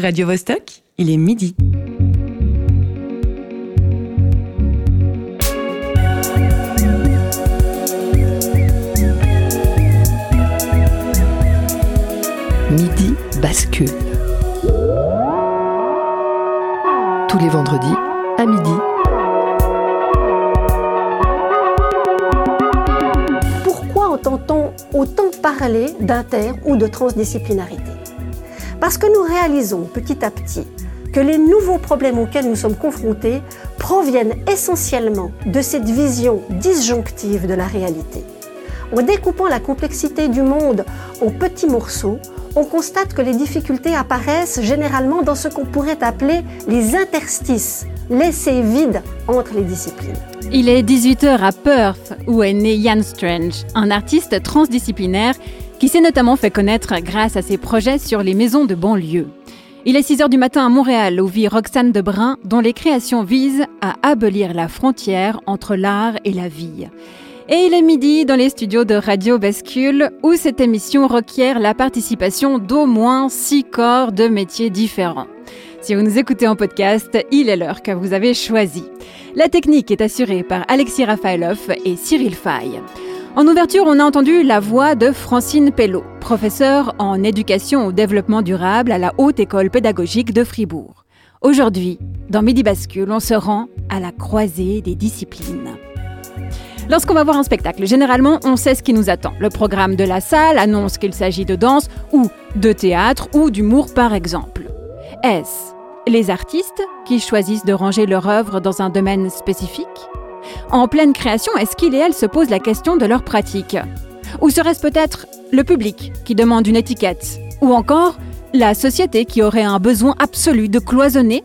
Radio Vostok, il est midi. Midi bascule. Tous les vendredis à midi. Pourquoi entend-on autant parler d'inter ou de transdisciplinarité? Parce que nous réalisons petit à petit que les nouveaux problèmes auxquels nous sommes confrontés proviennent essentiellement de cette vision disjonctive de la réalité. En découpant la complexité du monde en petits morceaux, on constate que les difficultés apparaissent généralement dans ce qu'on pourrait appeler les interstices, laissés vides entre les disciplines. Il est 18h à Perth, où est né Ian Strange, un artiste transdisciplinaire qui s'est notamment fait connaître grâce à ses projets sur les maisons de banlieue. Il est 6h du matin à Montréal, où vit Roxane Debrun, dont les créations visent à abolir la frontière entre l'art et la vie. Et il est midi dans les studios de Radio Bascule où cette émission requiert la participation d'au moins six corps de métiers différents. Si vous nous écoutez en podcast, il est l'heure que vous avez choisi. La technique est assurée par Alexis Rafaelov et Cyril Fay. En ouverture, on a entendu la voix de Francine Pello, professeure en éducation au développement durable à la Haute École pédagogique de Fribourg. Aujourd'hui, dans Midi Bascule, on se rend à la croisée des disciplines. Lorsqu'on va voir un spectacle, généralement, on sait ce qui nous attend. Le programme de la salle annonce qu'il s'agit de danse ou de théâtre ou d'humour par exemple. Est-ce les artistes qui choisissent de ranger leur œuvre dans un domaine spécifique? En pleine création, est-ce qu'il et elle se posent la question de leur pratique? Ou serait-ce peut-être le public qui demande une étiquette? Ou encore la société qui aurait un besoin absolu de cloisonner?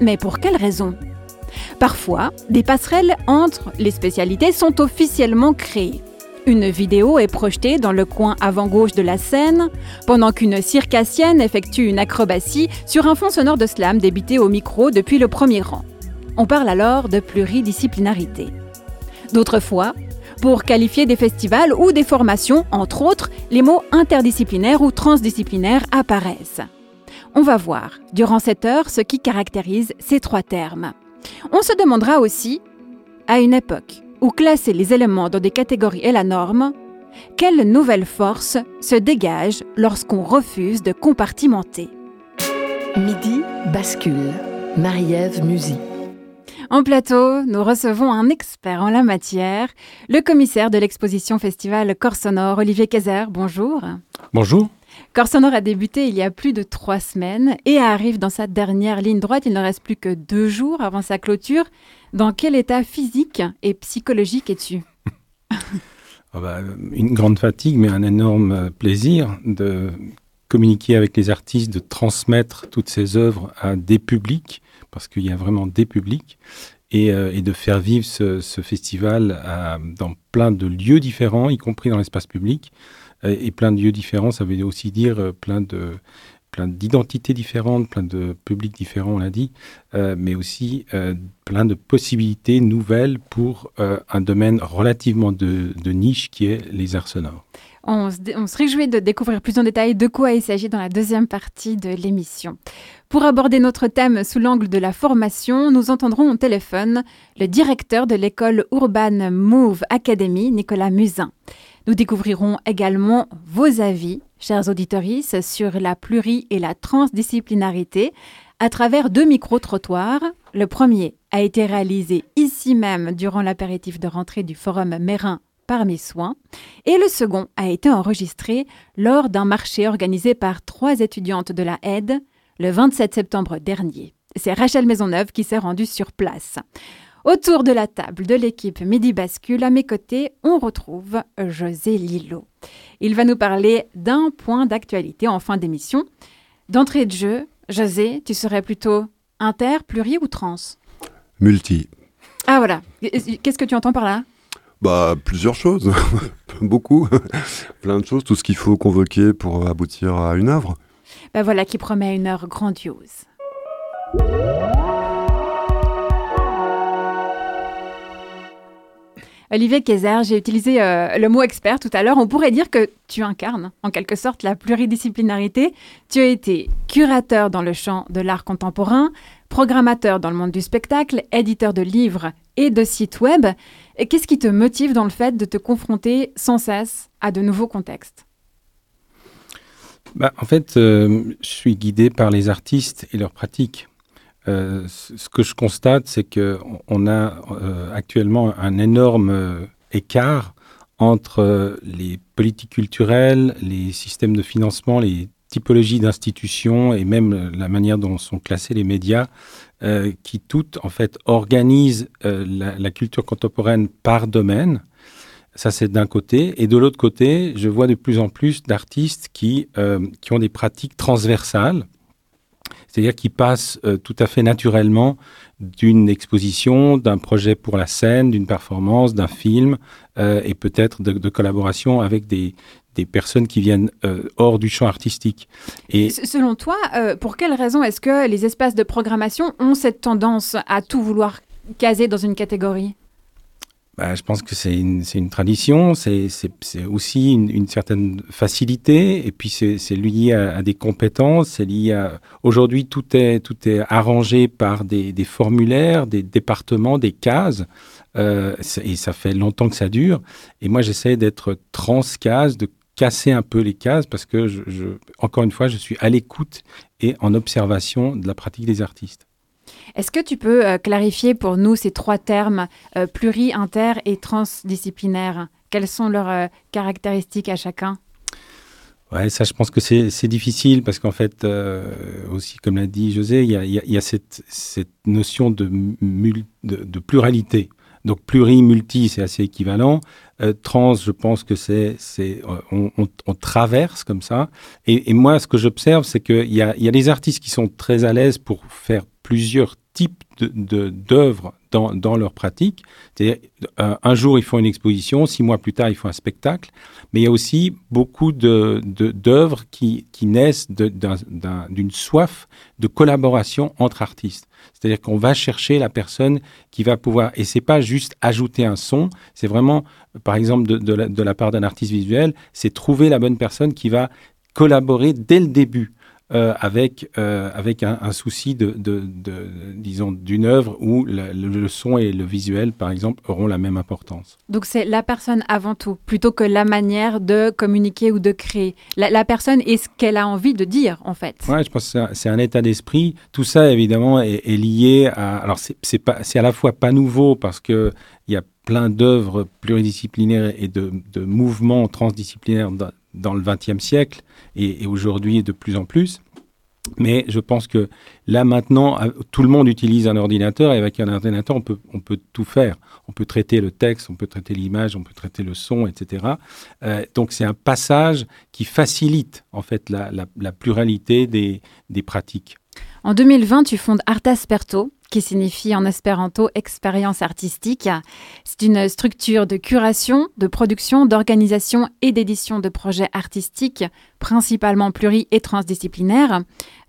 Mais pour quelle raison? Parfois, des passerelles entre les spécialités sont officiellement créées. Une vidéo est projetée dans le coin avant-gauche de la scène, pendant qu'une circassienne effectue une acrobatie sur un fond sonore de slam débité au micro depuis le premier rang. On parle alors de pluridisciplinarité. D'autres fois, pour qualifier des festivals ou des formations, entre autres, les mots interdisciplinaires ou transdisciplinaires apparaissent. On va voir, durant cette heure, ce qui caractérise ces trois termes. On se demandera aussi, à une époque où classer les éléments dans des catégories est la norme, quelle nouvelle force se dégage lorsqu'on refuse de compartimenter? Midi bascule. Marie-Ève. En plateau, nous recevons un expert en la matière, le commissaire de l'exposition festival Corps Sonore, Olivier Kayser. Bonjour. Bonjour. Corps Sonore a débuté il y a plus de trois semaines et arrive dans sa dernière ligne droite. Il ne reste plus que deux jours avant sa clôture. Dans quel état physique et psychologique es-tu? Oh bah, Une grande fatigue, mais un énorme plaisir de communiquer avec les artistes, de transmettre toutes ces œuvres à des publics, parce qu'il y a vraiment des publics, et, euh, de faire vivre ce, festival dans plein de lieux différents, y compris dans l'espace public. Euh, et plein de lieux différents, ça veut aussi dire euh, plein de plein d'identités différentes, plein de publics différents, on l'a dit, mais aussi plein de possibilités nouvelles pour un domaine relativement de, de, niche qui est les arts sonores. On se, réjouit de découvrir plus en détail de quoi il s'agit dans la deuxième partie de l'émission. Pour aborder notre thème sous l'angle de la formation, nous entendrons au téléphone le directeur de l'école Urban Move Academy, Nicolas Musin. Nous découvrirons également vos avis, chers auditeurs, sur la pluri- et la transdisciplinarité à travers deux micro-trottoirs. Le premier a été réalisé ici même durant l'apéritif de rentrée du forum Mérin par mes soins, et le second a été enregistré lors d'un marché organisé par trois étudiantes de la aide le 27 septembre dernier. C'est Rachel Maisonneuve qui s'est rendue sur place. Autour de la table de l'équipe Midi Bascule, à mes côtés, on retrouve José Lillo. Il va nous parler d'un point d'actualité en fin d'émission. D'entrée de jeu, José, tu serais plutôt inter, pluri ou trans? Multi. Ah voilà. Qu'est-ce que tu entends par là? Bah plusieurs choses, beaucoup, plein de choses, tout ce qu'il faut convoquer pour aboutir à une œuvre. Ben voilà qui promet une heure grandiose. Olivier Kayser, j'ai utilisé euh, le mot expert tout à l'heure. On pourrait dire que tu incarnes en quelque sorte la pluridisciplinarité. Tu as été curateur dans le champ de l'art contemporain, programmateur dans le monde du spectacle, éditeur de livres et de sites web. Qu'est-ce qui te motive dans le fait de te confronter sans cesse à de nouveaux contextes? Bah, En fait, euh, je suis guidé par les artistes et leurs pratiques. Euh, ce que je constate, c'est qu'on a euh, actuellement un énorme écart entre les politiques culturelles, les systèmes de financement, les typologies d'institutions et même la manière dont sont classés les médias, qui toutes en fait organisent la, culture contemporaine par domaine. Ça, c'est d'un côté. Et de l'autre côté, je vois de plus en plus d'artistes qui, qui ont des pratiques transversales c'est-à-dire qui passe euh, tout à fait naturellement d'une exposition, d'un projet pour la scène, d'une performance, d'un film, euh, et peut-être de, collaboration avec des, personnes qui viennent euh, hors du champ artistique. Et Selon toi, pour quelles raisons est-ce que les espaces de programmation ont cette tendance à tout vouloir caser dans une catégorie? Bah, je pense que c'est une, une, tradition, c'est aussi une, une, certaine facilité, et puis c'est lié à, à, des compétences, c'est lié à... Aujourd'hui, tout est, tout est arrangé par des, des formulaires, des départements, des cases, euh, et ça fait longtemps que ça dure. Et moi, j'essaie d'être transcase, de casser un peu les cases, parce que, je, je, encore une fois, je suis à l'écoute et en observation de la pratique des artistes. Est-ce que tu peux euh, clarifier pour nous ces trois termes euh, pluri, inter et transdisciplinaire? Quelles sont leurs euh, caractéristiques à chacun? Ouais, ça, je pense que c'est difficile parce qu'en fait, aussi, comme l'a dit José, il y a, cette, notion de, de, pluralité. Donc pluri, multi, c'est assez équivalent. trans, je pense que c'est, on, on, traverse comme ça. Et, moi, ce que j'observe, c'est qu'il y a, y a des artistes qui sont très à l'aise pour faire plusieurs types d'œuvres de, dans, dans, leur pratique. Un jour, ils font une exposition, six mois plus tard, ils font un spectacle. Mais il y a aussi beaucoup d'œuvres qui, qui naissent d'une soif de collaboration entre artistes. C'est-à-dire qu'on va chercher la personne qui va pouvoir, et c'est pas juste ajouter un son, c'est vraiment, par exemple, de, de la part d'un artiste visuel, c'est trouver la bonne personne qui va collaborer dès le début euh, avec, euh, avec un, souci de, de, disons, d'une œuvre où le, son et le visuel, par exemple, auront la même importance. Donc c'est la personne avant tout, plutôt que la manière de communiquer ou de créer. La, personne est ce qu'elle a envie de dire, en fait. Oui, je pense que c'est un, état d'esprit. Tout ça, évidemment, est, lié à... Alors c'est à la fois pas nouveau parce que il y a plein d'œuvres pluridisciplinaires et de, de mouvements transdisciplinaires dans le XXe siècle et, aujourd'hui de plus en plus. Mais je pense que là maintenant, tout le monde utilise un ordinateur et avec un ordinateur, on peut, on peut tout faire. On peut traiter le texte, on peut traiter l'image, on peut traiter le son, etc. Euh, donc c'est un passage qui facilite en fait la, pluralité des pratiques. En 2020, tu fondes Artasperto, qui signifie en espéranto expérience artistique. C'est une structure de curation, de production, d'organisation et d'édition de projets artistiques, principalement pluri- et transdisciplinaires.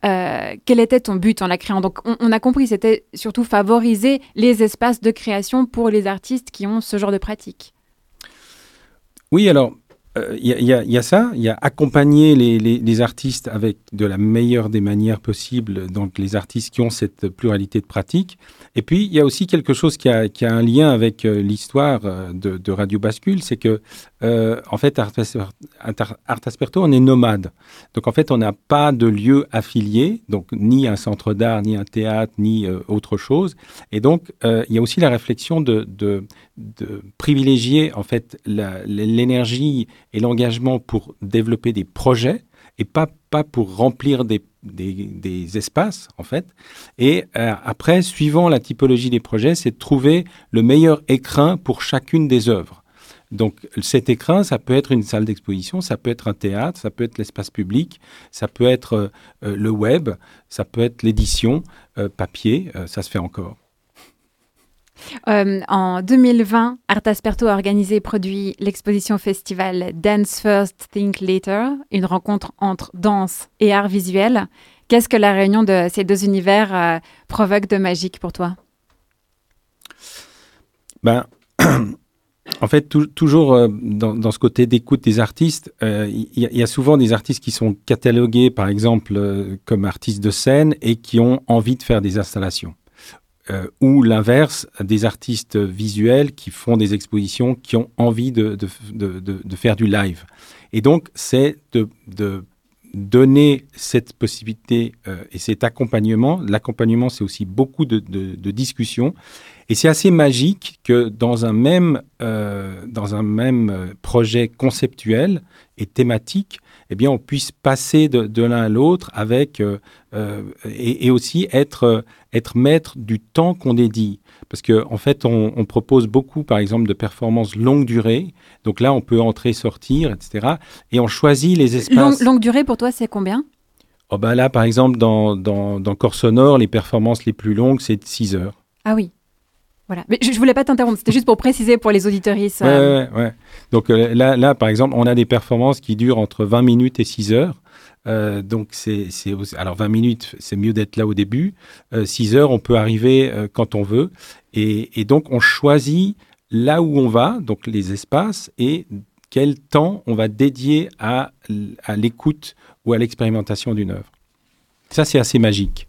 Euh, quel était ton but en la créant? Donc, on, a compris, c'était surtout favoriser les espaces de création pour les artistes qui ont ce genre de pratique. Oui, alors il euh, y, a ça, il y a accompagner les, artistes avec de la meilleure des manières possibles, donc les artistes qui ont cette pluralité de pratiques. Et puis, il y a aussi quelque chose qui a, un lien avec euh, l'histoire euh, de, Radio Bascule, c'est que, en fait, Art, Asperto, on est nomade. Donc, en fait, on n'a pas de lieu affilié, donc ni un centre d'art, ni un théâtre, ni autre chose. Et donc, il y a aussi la réflexion de privilégier, en fait, l'énergie et l'engagement pour développer des projets et pas, pas pour remplir des, des, espaces, en fait. Et euh, après, suivant la typologie des projets, c'est de trouver le meilleur écrin pour chacune des œuvres. Donc cet écrin, ça peut être une salle d'exposition, ça peut être un théâtre, ça peut être l'espace public, ça peut être euh, euh, le web, ça peut être l'édition papier, ça se fait encore. Euh, en 2020, Art Asperto a organisé et produit l'exposition festival Dance First, Think Later, une rencontre entre danse et art visuel. Qu'est-ce que la réunion de ces deux univers euh, provoque de magique pour toi? Ben, en fait, toujours euh, dans, ce côté d'écoute des artistes, il y, a souvent des artistes qui sont catalogués, par exemple, comme artistes de scène et qui ont envie de faire des installations. Ou l'inverse, des artistes visuels qui font des expositions, qui ont envie de, de, faire du live. Et donc, c'est de, donner cette possibilité et cet accompagnement. L'accompagnement, c'est aussi beaucoup de, discussions. Et c'est assez magique que dans un même, euh, dans un même euh, projet conceptuel et thématique, eh bien, on puisse passer de, l'un à l'autre avec euh, et, aussi être, être maître du temps qu'on dédie. Parce qu'en en fait, on, propose beaucoup, par exemple, de performances longue durée. Donc là, on peut entrer, sortir, etc. Et on choisit les espaces. longue durée, pour toi, c'est combien? Oh ben Là, par exemple, dans, dans, dans Corps Sonore, les performances les plus longues, c'est 6 heures. Ah oui. Voilà. Mais je, ne voulais pas t'interrompre, c'était juste pour préciser pour les auditoristes. Ouais, ouais, Donc euh, là, là, par exemple, on a des performances qui durent entre 20 minutes et 6 heures. Euh, donc c'est alors 20 minutes, c'est mieux d'être là au début. 6 euh, heures, on peut arriver quand on veut. Et, donc on choisit là où on va, donc les espaces et quel temps on va dédier à l'écoute ou à l'expérimentation d'une œuvre. Ça, c'est assez magique.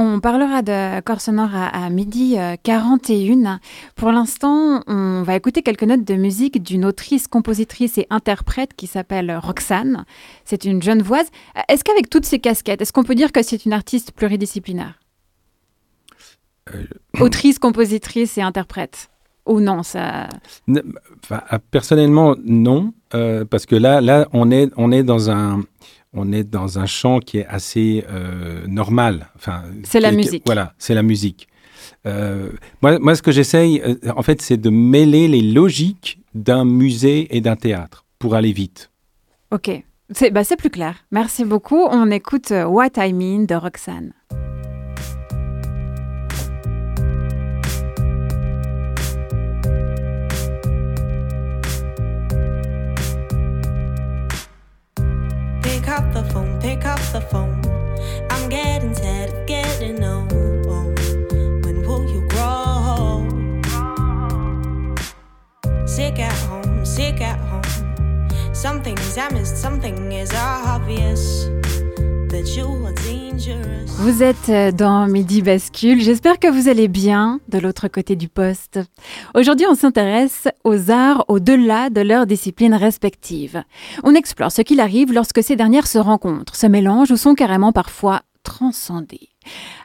On parlera de corps sonore à, midi 41. Euh, Pour l'instant, on va écouter quelques notes de musique d'une autrice, compositrice et interprète qui s'appelle Roxane. C'est une jeune voix. Est-ce qu'avec toutes ces casquettes, est-ce qu'on peut dire que c'est une artiste pluridisciplinaire? Euh, Autrice, compositrice et interprète ou non ça... Personnellement, non, euh, parce que là, là, on est, on est dans un, on est dans un champ qui est assez euh, normal. Enfin, c'est la musique. Voilà, c'est la musique. Euh, moi, moi, ce que j'essaye, euh, en fait, c'est de mêler les logiques d'un musée et d'un théâtre pour aller vite. Ok, c'est bah, plus clair. Merci beaucoup. On écoute What I Mean de Roxane. Vous êtes euh, dans Midi Bascule. J'espère que vous allez bien de l'autre côté du poste. Aujourd'hui, on s'intéresse aux arts au-delà de leurs disciplines respectives. On explore ce qu'il arrive lorsque ces dernières se rencontrent, se mélangent ou sont carrément parfois transcendées.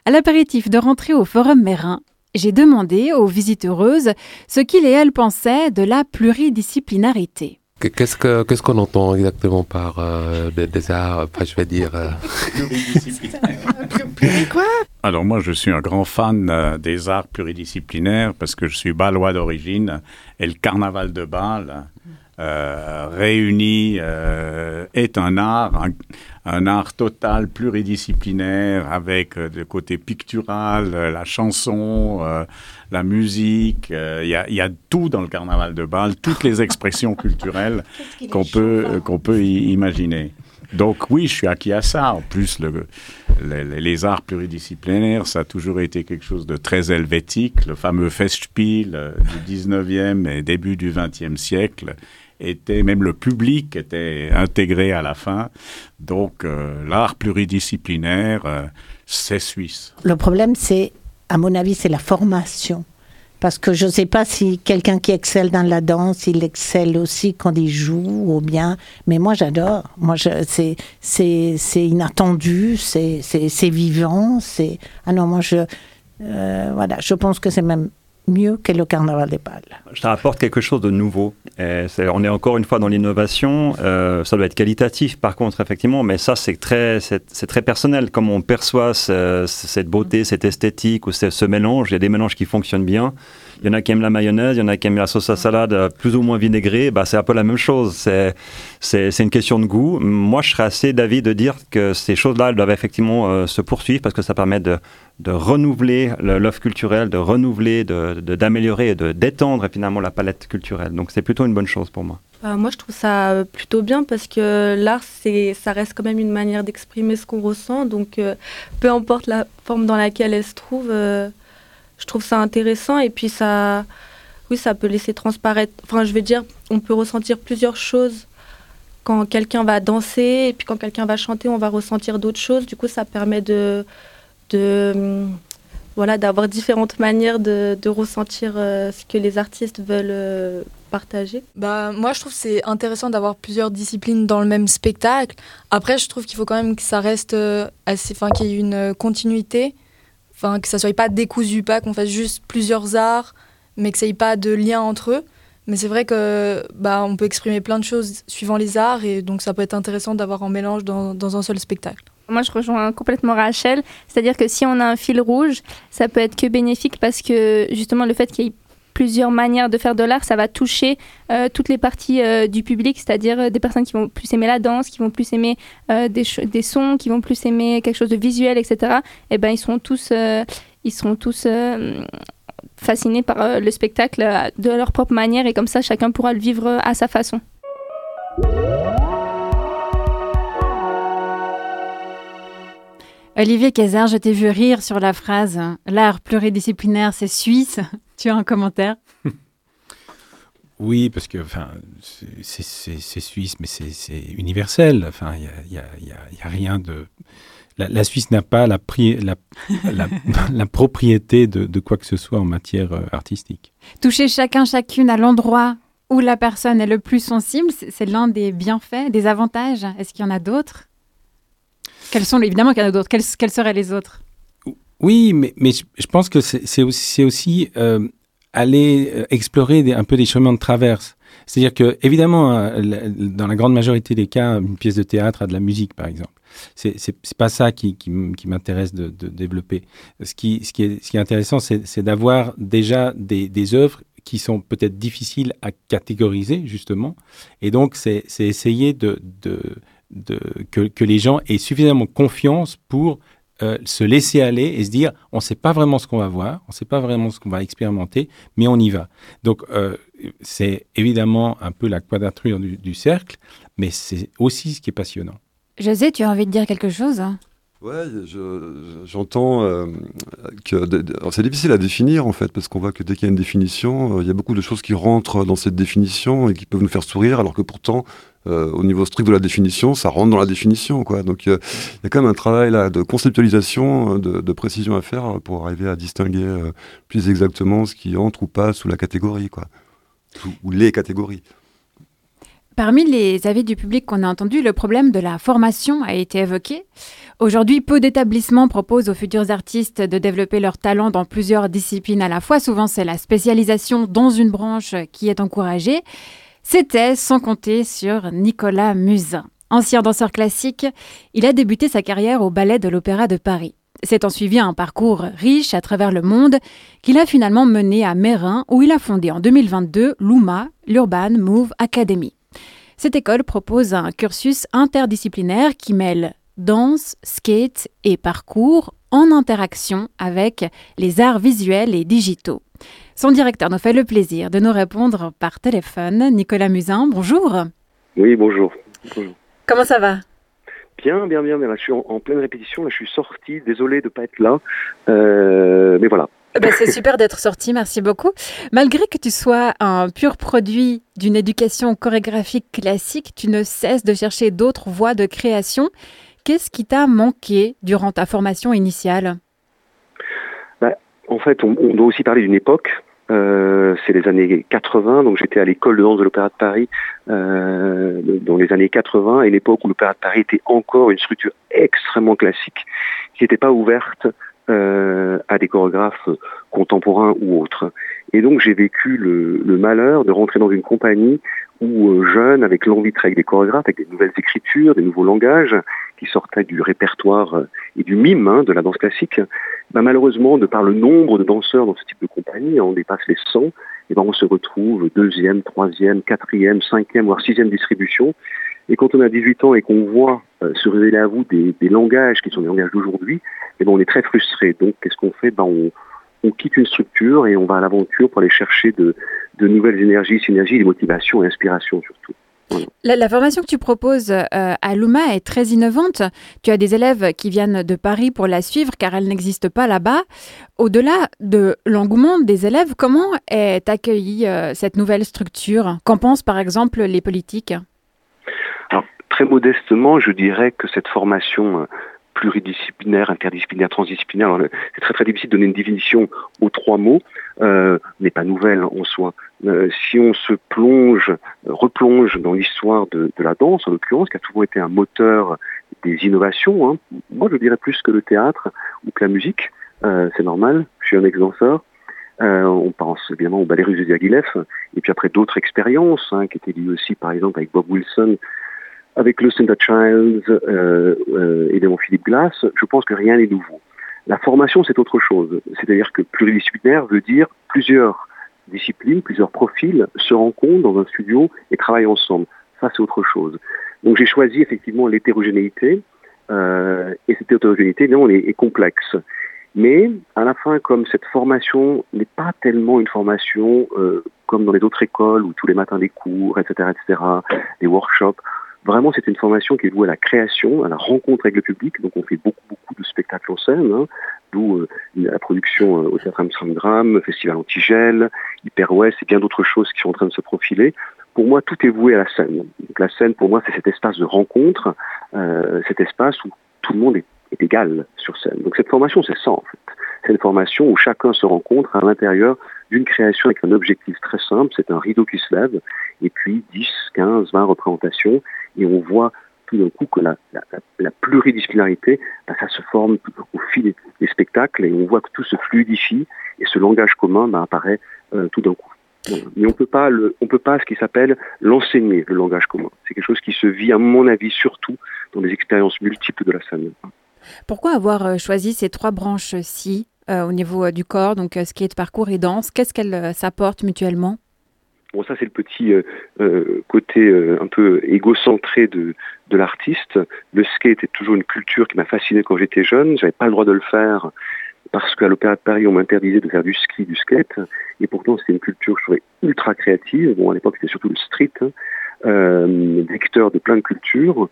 À l'apéritif de rentrer au Forum Mérin, j'ai demandé aux visiteuses ce qu'ils et elles pensaient de la pluridisciplinarité. Qu'est-ce qu'on entend exactement par euh, des, arts, enfin, je vais dire... Euh... quoi? Alors moi, je suis un grand fan euh, des arts pluridisciplinaires parce que je suis balois d'origine et le carnaval de Bâle euh, réuni est un art, un, art total pluridisciplinaire avec le côté pictural, la chanson la musique, euh, il y, a, tout dans le carnaval de Bâle, toutes les expressions culturelles qu'on peut, qu'on peut imaginer. Donc oui, je suis acquis à ça. En plus, le, les, arts pluridisciplinaires, ça a toujours été quelque chose de très helvétique. Le fameux Festspiel euh, du 19e et début du 20e siècle était, même le public était intégré à la fin. Donc euh, l'art pluridisciplinaire, c'est suisse. Le problème, c'est à mon avis, c'est la formation. Parce que je ne sais pas si quelqu'un qui excelle dans la danse, il excelle aussi quand il joue ou bien. Mais moi, j'adore. Moi, c'est, inattendu, c'est, c'est, vivant. C'est ah non, moi je euh, voilà, je pense que c'est même mieux que le carnaval des balles. Ça apporte quelque chose de nouveau. on est encore une fois dans l'innovation. Euh, ça doit être qualitatif, par contre, effectivement, mais ça, c'est très, c'est, très personnel. Comment on perçoit cette beauté, cette esthétique ou ce, mélange. Il y a des mélanges qui fonctionnent bien. Il y en a qui aiment la mayonnaise, il y en a qui aiment la sauce à salade euh, plus ou moins vinaigrée. Bah, c'est un peu la même chose. C'est, c'est, une question de goût. Moi, je serais assez d'avis de dire que ces choses-là, elles doivent effectivement euh, se poursuivre parce que ça permet de, de renouveler l'offre culturelle, de renouveler, d'améliorer et de d'étendre finalement la palette culturelle. Donc c'est plutôt une bonne chose pour moi. Euh, moi, je trouve ça plutôt bien parce que l'art, ça reste quand même une manière d'exprimer ce qu'on ressent. Donc, peu importe la forme dans laquelle elle se trouve, je trouve ça intéressant et puis ça, oui, ça peut laisser transparaître. Enfin, je veux dire, on peut ressentir plusieurs choses quand quelqu'un va danser et puis quand quelqu'un va chanter, on va ressentir d'autres choses. Du coup, ça permet de, de voilà, d'avoir différentes manières de, ressentir euh, ce que les artistes veulent euh, partager. Bah, moi, je trouve c'est intéressant d'avoir plusieurs disciplines dans le même spectacle. Après, je trouve qu'il faut quand même que ça reste euh, assez, enfin, qu'il y ait une continuité, que ça soit pas décousu, pas qu'on fasse juste plusieurs arts, mais que ça ait pas de lien entre eux. Mais c'est vrai que bah, on peut exprimer plein de choses suivant les arts et donc ça peut être intéressant d'avoir un mélange dans, dans un seul spectacle. Moi, je rejoins complètement Rachel. C'est-à-dire que si on a un fil rouge, ça peut être que bénéfique parce que justement, le fait qu'il y ait plusieurs manières de faire de l'art, ça va toucher euh, toutes les parties euh, du public, c'est-à-dire euh, des personnes qui vont plus aimer la danse, qui vont plus aimer des, des, sons, qui vont plus aimer quelque chose de visuel, etc. Et eh ben, ils seront tous, ils seront tous fascinés par le spectacle de leur propre manière et comme ça, chacun pourra le vivre à sa façon. Olivier Cazard, je t'ai vu rire sur la phrase L'art pluridisciplinaire, c'est suisse. Tu as un commentaire Oui, parce que enfin, c'est suisse, mais c'est universel. Enfin, il n'y a, rien de. La, Suisse n'a pas la, la, la, propriété de, de, quoi que ce soit en matière euh, artistique. Toucher chacun, chacune à l'endroit où la personne est le plus sensible, c'est l'un des bienfaits, des avantages. Est-ce qu'il y en a d'autres? Quels sont, évidemment qu'il y en a d'autres. Quels, seraient les autres? Oui, mais, je pense que c'est aussi, euh, aller euh, explorer un peu des chemins de traverse. C'est-à-dire que, évidemment, euh, dans la grande majorité des cas, une pièce de théâtre a de la musique, par exemple. C'est pas ça qui, m'intéresse de, développer. Ce qui, est, intéressant, c'est d'avoir déjà des, œuvres qui sont peut-être difficiles à catégoriser, justement. Et donc, c'est essayer que, les gens aient suffisamment confiance pour euh, se laisser aller et se dire on ne sait pas vraiment ce qu'on va voir, on ne sait pas vraiment ce qu'on va expérimenter, mais on y va. Donc euh, c'est évidemment un peu la quadrature du, cercle, mais c'est aussi ce qui est passionnant. José, tu as envie de dire quelque chose? Ouais, j'entends euh, que c'est difficile à définir en fait, parce qu'on voit que dès qu'il y a une définition, il y a beaucoup de choses qui rentrent dans cette définition et qui peuvent nous faire sourire, alors que pourtant euh, au niveau strict de la définition, ça rentre dans la définition. Quoi. Donc euh, il y a quand même un travail là, de conceptualisation, euh, de, précision à faire pour arriver à distinguer plus exactement ce qui entre ou pas sous la catégorie, quoi. ou les catégories. Parmi les avis du public qu'on a entendus, le problème de la formation a été évoqué. Aujourd'hui, peu d'établissements proposent aux futurs artistes de développer leur talent dans plusieurs disciplines à la fois. Souvent, c'est la spécialisation dans une branche qui est encouragée. C'était sans compter sur Nicolas Musin. Ancien danseur classique, il a débuté sa carrière au Ballet de l'Opéra de Paris. C'est en suivi un parcours riche à travers le monde qu'il a finalement mené à Mérin où il a fondé en 2022 l'UMA, l'Urban Move Academy. Cette école propose un cursus interdisciplinaire qui mêle danse, skate et parcours en interaction avec les arts visuels et digitaux. Son directeur nous fait le plaisir de nous répondre par téléphone. Nicolas Musin, bonjour. Oui, bonjour. Comment ça va? Bien, bien, bien, je suis en, pleine répétition. je suis sorti. Désolé de ne pas être là. Euh, mais voilà. Eh ben, c'est super d'être sorti, merci beaucoup. Malgré que tu sois un pur produit d'une éducation chorégraphique classique, tu ne cesses de chercher d'autres voies de création. Qu'est-ce qui t'a manqué durant ta formation initiale? En fait, on, doit aussi parler d'une époque. Euh, c'est les années 80, donc j'étais à l'école de danse de l'Opéra de Paris euh, dans les années 80, et l'époque où l'Opéra de Paris était encore une structure extrêmement classique, qui n'était pas ouverte euh, à des chorégraphes contemporains ou autres. Et donc j'ai vécu le, malheur de rentrer dans une compagnie où euh, jeune, avec l'envie de travailler avec des chorégraphes, avec des nouvelles écritures, des nouveaux langages, qui sortaient du répertoire euh, et du mime hein, de la danse classique, bah, malheureusement, de par le nombre de danseurs dans ce type de compagnie, on dépasse les 100, et ben on se retrouve deuxième, troisième, quatrième, cinquième, voire sixième distribution. Et quand on a 18 ans et qu'on voit euh, se révéler à vous des, langages qui sont des langages d'aujourd'hui, ben on est très frustré. Donc qu'est-ce qu'on fait? Ben on, on, quitte une structure et on va à l'aventure pour aller chercher de, de nouvelles énergies, synergies, des motivations et inspirations surtout. La, formation que tu proposes euh, à l'UMA est très innovante. Tu as des élèves qui viennent de Paris pour la suivre car elle n'existe pas là-bas. Au-delà de l'engouement des élèves, comment est accueillie euh, cette nouvelle structure? Qu'en pensent par exemple les politiques? Alors, Très modestement, je dirais que cette formation euh, pluridisciplinaire, interdisciplinaire, transdisciplinaire. C'est très très difficile de donner une définition aux trois mots, euh, n'est pas nouvelle en soi. Euh, si on se plonge, replonge dans l'histoire de, la danse, en l'occurrence, qui a souvent été un moteur des innovations, hein, moi je dirais plus que le théâtre ou que la musique, euh, c'est normal, je suis un ex-danseur. on pense évidemment au ballet russe de Diaghilev, et puis après d'autres expériences hein, qui étaient liées aussi par exemple avec Bob Wilson avec Lucinda Childs euh, euh, évidemment Philippe Glass, je pense que rien n'est nouveau. La formation, c'est autre chose. C'est-à-dire que pluridisciplinaire veut dire plusieurs disciplines, plusieurs profils se rencontrent dans un studio et travaillent ensemble. Ça, c'est autre chose. Donc j'ai choisi effectivement l'hétérogénéité, euh, et cette hétérogénéité, non, est, est, complexe. Mais à la fin, comme cette formation n'est pas tellement une formation euh, comme dans les autres écoles où tous les matins des cours, etc., etc., des workshops, Vraiment, c'est une formation qui est vouée à la création, à la rencontre avec le public. Donc, on fait beaucoup, beaucoup de spectacles en scène, hein, d'où euh, la production euh, au Théâtre Amsterdam, Festival Antigel, Hyper West et bien d'autres choses qui sont en train de se profiler. Pour moi, tout est voué à la scène. Donc, la scène, pour moi, c'est cet espace de rencontre, euh, cet espace où tout le monde est, est, égal sur scène. Donc, cette formation, c'est ça, en fait. C'est une formation où chacun se rencontre à l'intérieur d'une création avec un objectif très simple, c'est un rideau qui se lève, et puis 10, 15, 20 représentations, et on voit tout d'un coup que la, pluridisciplinarité, ben, ça se forme au fil des, spectacles et on voit que tout se fluidifie et ce langage commun ben, apparaît euh, tout d'un coup. Mais on peut peut pas ce qui s'appelle l'enseigner, le langage commun. C'est quelque chose qui se vit, à mon avis, surtout dans les expériences multiples de la scène. Pourquoi avoir euh, choisi ces trois branches-ci euh, au niveau du corps, donc skate, parcours et danse? Qu'est-ce qu'elles s'apportent mutuellement? Bon, ça c'est le petit euh, euh, côté euh, un peu égocentré de, de l'artiste. Le skate est toujours une culture qui m'a fasciné quand j'étais jeune. J'avais pas le droit de le faire parce qu'à l'Opéra de Paris, on m'interdisait de faire du ski, du skate. Et pourtant, c'était une culture, je trouvais, ultra créative. Bon, à l'époque, c'était surtout le street, hein, de plein de cultures.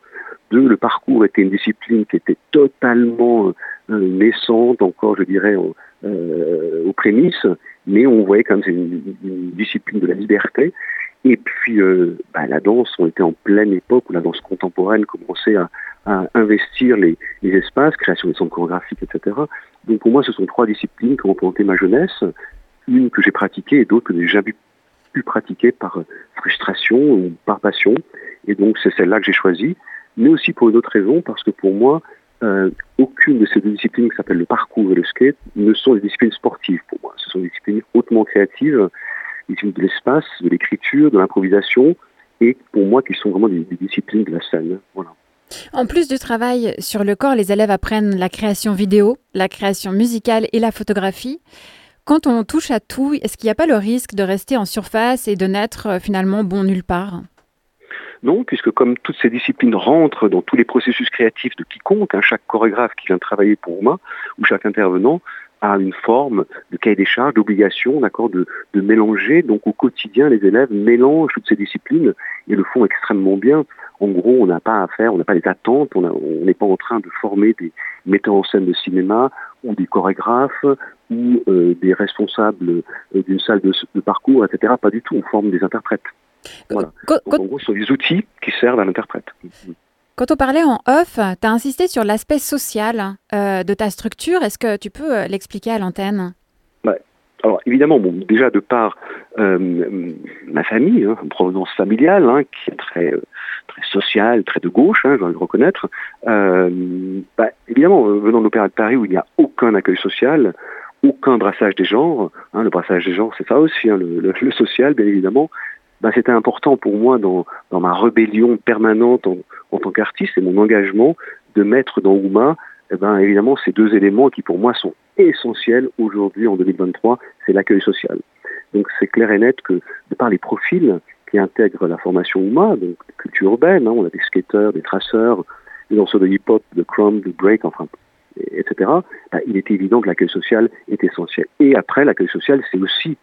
Deux, le parcours était une discipline qui était totalement naissante, encore, je dirais, aux prémices mais on voyait quand même c'est une, discipline de la liberté. Et puis euh, bah, la danse, on était en pleine époque où la danse contemporaine commençait à, investir les, les, espaces, création des centres chorégraphiques, etc. Donc pour moi, ce sont trois disciplines qui ont représenté ma jeunesse, une que j'ai pratiquée et d'autres que j'ai jamais pu pratiquer par frustration ou par passion. Et donc c'est celle-là que j'ai choisie, mais aussi pour une autre raison, parce que pour moi, euh, aucune de ces deux disciplines qui s'appellent le parcours et le skate ne sont des disciplines sportives pour moi. Ce sont des disciplines hautement créatives, des disciplines de l'espace, de l'écriture, de l'improvisation, et pour moi qui sont vraiment des, disciplines de la scène. En plus du travail sur le corps, les élèves apprennent la création vidéo, la création musicale et la photographie. Quand on touche à tout, est-ce qu'il n'y a pas le risque de rester en surface et de n'être euh, finalement bon nulle part? Non, puisque comme toutes ces disciplines rentrent dans tous les processus créatifs de quiconque, hein, chaque chorégraphe qui vient travailler pour moi, ou chaque intervenant, a une forme de cahier des charges, d'obligation, d'accord, de, mélanger. Donc au quotidien, les élèves mélangent toutes ces disciplines et le font extrêmement bien. En gros, on n'a pas à faire, on n'a pas des attentes, on n'est pas en train de former des metteurs en scène de cinéma ou des chorégraphes ou euh, des responsables euh, d'une salle de parcours, etc. Pas du tout, on forme des interprètes. Voilà. en gros, ce sont des outils qui servent à l'interprète. Quand on parlait en off, tu as insisté sur l'aspect social euh, de ta structure. Est-ce que tu peux euh, l'expliquer à l'antenne? Bah, Alors évidemment, bon, déjà de par euh, ma famille, hein, provenance familiale, hein, qui est très, très sociale, très de gauche, hein, je dois le reconnaître, bah, évidemment, venant de l'Opéra de Paris où il n'y a aucun accueil social, aucun brassage des genres, le brassage des genres c'est ça aussi, le, le, social bien évidemment, bah, c'était important pour moi dans, ma rébellion permanente en, tant qu'artiste et mon engagement de mettre dans Ouma eh ben, évidemment ces deux éléments qui pour moi sont essentiels aujourd'hui en 2023, c'est l'accueil social. Donc c'est clair et net que de par les profils qui intègrent la formation Ouma, donc culture urbaine, hein, on a des skateurs, des traceurs, des danseurs de hip-hop, de crumb, de break, enfin, etc., bah, il était évident que l'accueil social est essentiel. Et après, l'accueil social, c'est aussi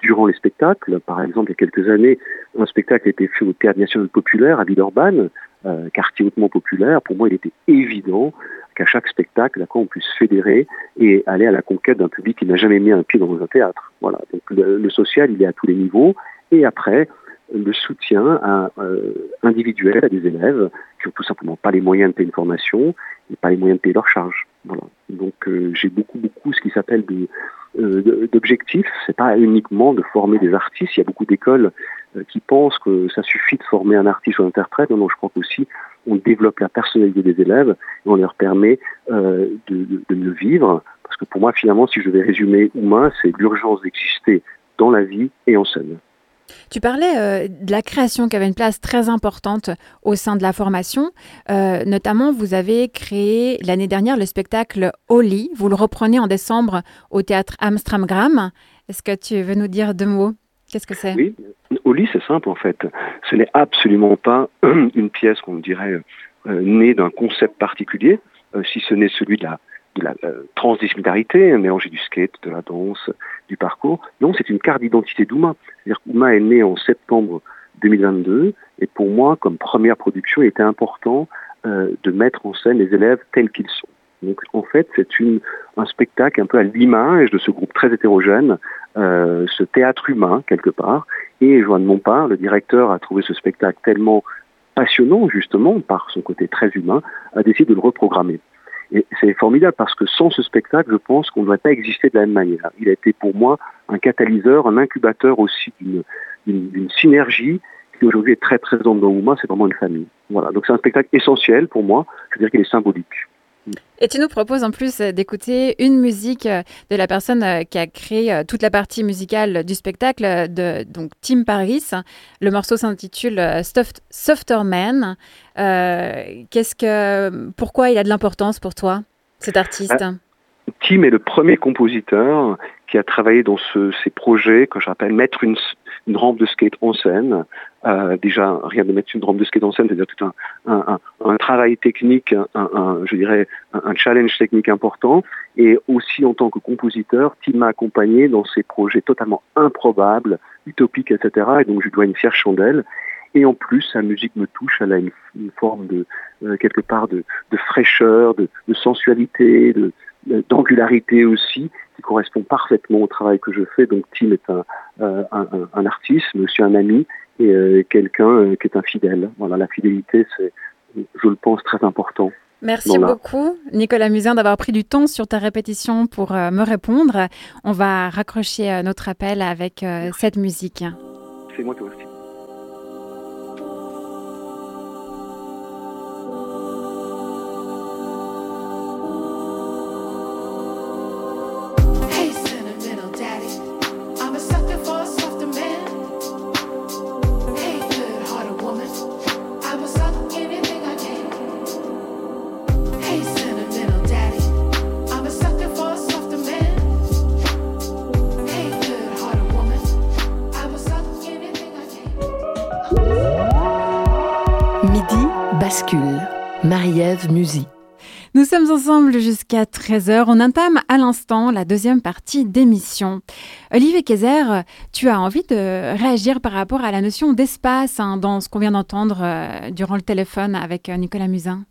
durant les spectacles. Par exemple, il y a quelques années, un spectacle a été fait au Théâtre National Populaire à Villeurbanne, euh, quartier hautement populaire. Pour moi, il était évident qu'à chaque spectacle, on puisse fédérer et aller à la conquête d'un public qui n'a jamais mis un pied dans un théâtre. Voilà. Donc le, social, il est à tous les niveaux. Et après, le soutien euh, individuel à des élèves qui ont tout simplement pas les moyens de payer une formation et pas les moyens de payer leurs charges. Voilà. Donc euh, j'ai beaucoup beaucoup ce qui s'appelle euh, d'objectifs. C'est pas uniquement de former des artistes. Il y a beaucoup d'écoles euh, qui pensent que ça suffit de former un artiste ou un interprète. Non, non, je crois qu'aussi on développe la personnalité des élèves et on leur permet euh, de, de, de mieux vivre. Parce que pour moi, finalement, si je devais résumer Oumain, c'est l'urgence d'exister dans la vie et en scène. Tu parlais euh, de la création qui avait une place très importante au sein de la formation. Euh, notamment, vous avez créé l'année dernière le spectacle Oli. Vous le reprenez en décembre au théâtre Amstramgram. Est-ce que tu veux nous dire deux mots? Qu'est-ce que c'est? Oui, Oli, c'est simple en fait. Ce n'est absolument pas une pièce qu'on dirait euh, née d'un concept particulier, si ce n'est celui de la de la euh, transdisciplinarité, mélanger du skate, de la danse, du parcours. Non, c'est une carte d'identité d'Ouma. C'est-à-dire qu'Ouma est né en septembre 2022 et pour moi, comme première production, il était important euh, de mettre en scène les élèves tels qu'ils sont. Donc en fait, c'est un spectacle un peu à l'image de ce groupe très hétérogène, euh, ce théâtre humain quelque part. Et Joanne Montpart, le directeur, a trouvé ce spectacle tellement passionnant justement par son côté très humain, a décidé de le reprogrammer. Et c'est formidable parce que sans ce spectacle, je pense qu'on ne devrait pas exister de la même manière. Il a été pour moi un catalyseur, un incubateur aussi d'une synergie qui aujourd'hui est très présente dans Ouma, c'est vraiment une famille. Voilà, donc c'est un spectacle essentiel pour moi, je veux dire qu'il est symbolique. Et tu nous proposes en plus d'écouter une musique de la personne euh, qui a créé euh, toute la partie musicale du spectacle, de donc Tim Paris. Le morceau s'intitule euh, Softer Man. qu'est-ce que, pourquoi il a de l'importance pour toi, cet artiste? Tim est le premier compositeur qui a travaillé dans ces projets que j'appelle mettre une, rampe de skate en scène. Euh, déjà, rien de mettre une rampe de skate en scène, c'est-à-dire tout un, un, travail technique, un, je dirais un, challenge technique important. Et aussi en tant que compositeur, Tim m'a accompagné dans ces projets totalement improbables, utopiques, etc. Et donc je dois une fière chandelle. Et en plus, sa musique me touche, elle a une, forme de, euh, quelque part, de, fraîcheur, de, de sensualité, de, d'angularité aussi, qui correspond parfaitement au travail que je fais. Donc Tim est un, euh, un, un, artiste, mais aussi un ami et euh, quelqu'un euh, qui est un fidèle. Voilà, la fidélité, c'est, je le pense, très important. Merci beaucoup, Nicolas Musin, d'avoir pris du temps sur ta répétition pour me répondre. On va raccrocher notre appel avec cette musique. C'est moi qui remercie. Sommes ensemble jusqu'à 13h. On entame à l'instant la deuxième partie d'émission. Olivier Kayser, tu as envie de réagir par rapport à la notion d'espace hein, dans ce qu'on vient d'entendre euh, durant le téléphone avec euh, Nicolas Musin?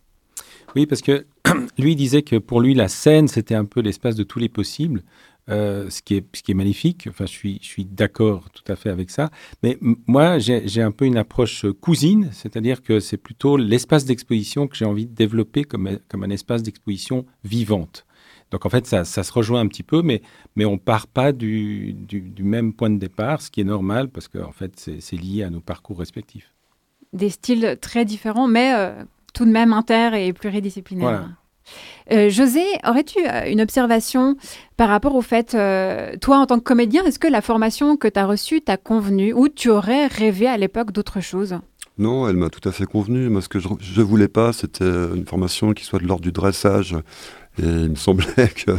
Oui, parce que lui disait que pour lui, la scène, c'était un peu l'espace de tous les possibles. Euh, ce, qui est, ce qui est magnifique. Enfin, je suis, je suis d'accord tout à fait avec ça. Mais moi, j'ai un peu une approche cousine, c'est-à-dire que c'est plutôt l'espace d'exposition que j'ai envie de développer comme, comme un espace d'exposition vivante. Donc en fait, ça, ça, se rejoint un petit peu, mais, mais on ne part pas du, du, même point de départ, ce qui est normal parce qu'en en fait, c'est lié à nos parcours respectifs. Des styles très différents, mais euh, tout de même inter et pluridisciplinaires. Voilà. Euh, José, aurais-tu euh, une observation par rapport au fait, euh, toi en tant que comédien, est-ce que la formation que tu as reçue t'a convenu ou tu aurais rêvé à l'époque d'autre chose? Non, elle m'a tout à fait convenu. Moi, ce que je ne voulais pas, c'était une formation qui soit de l'ordre du dressage. Et il me semblait que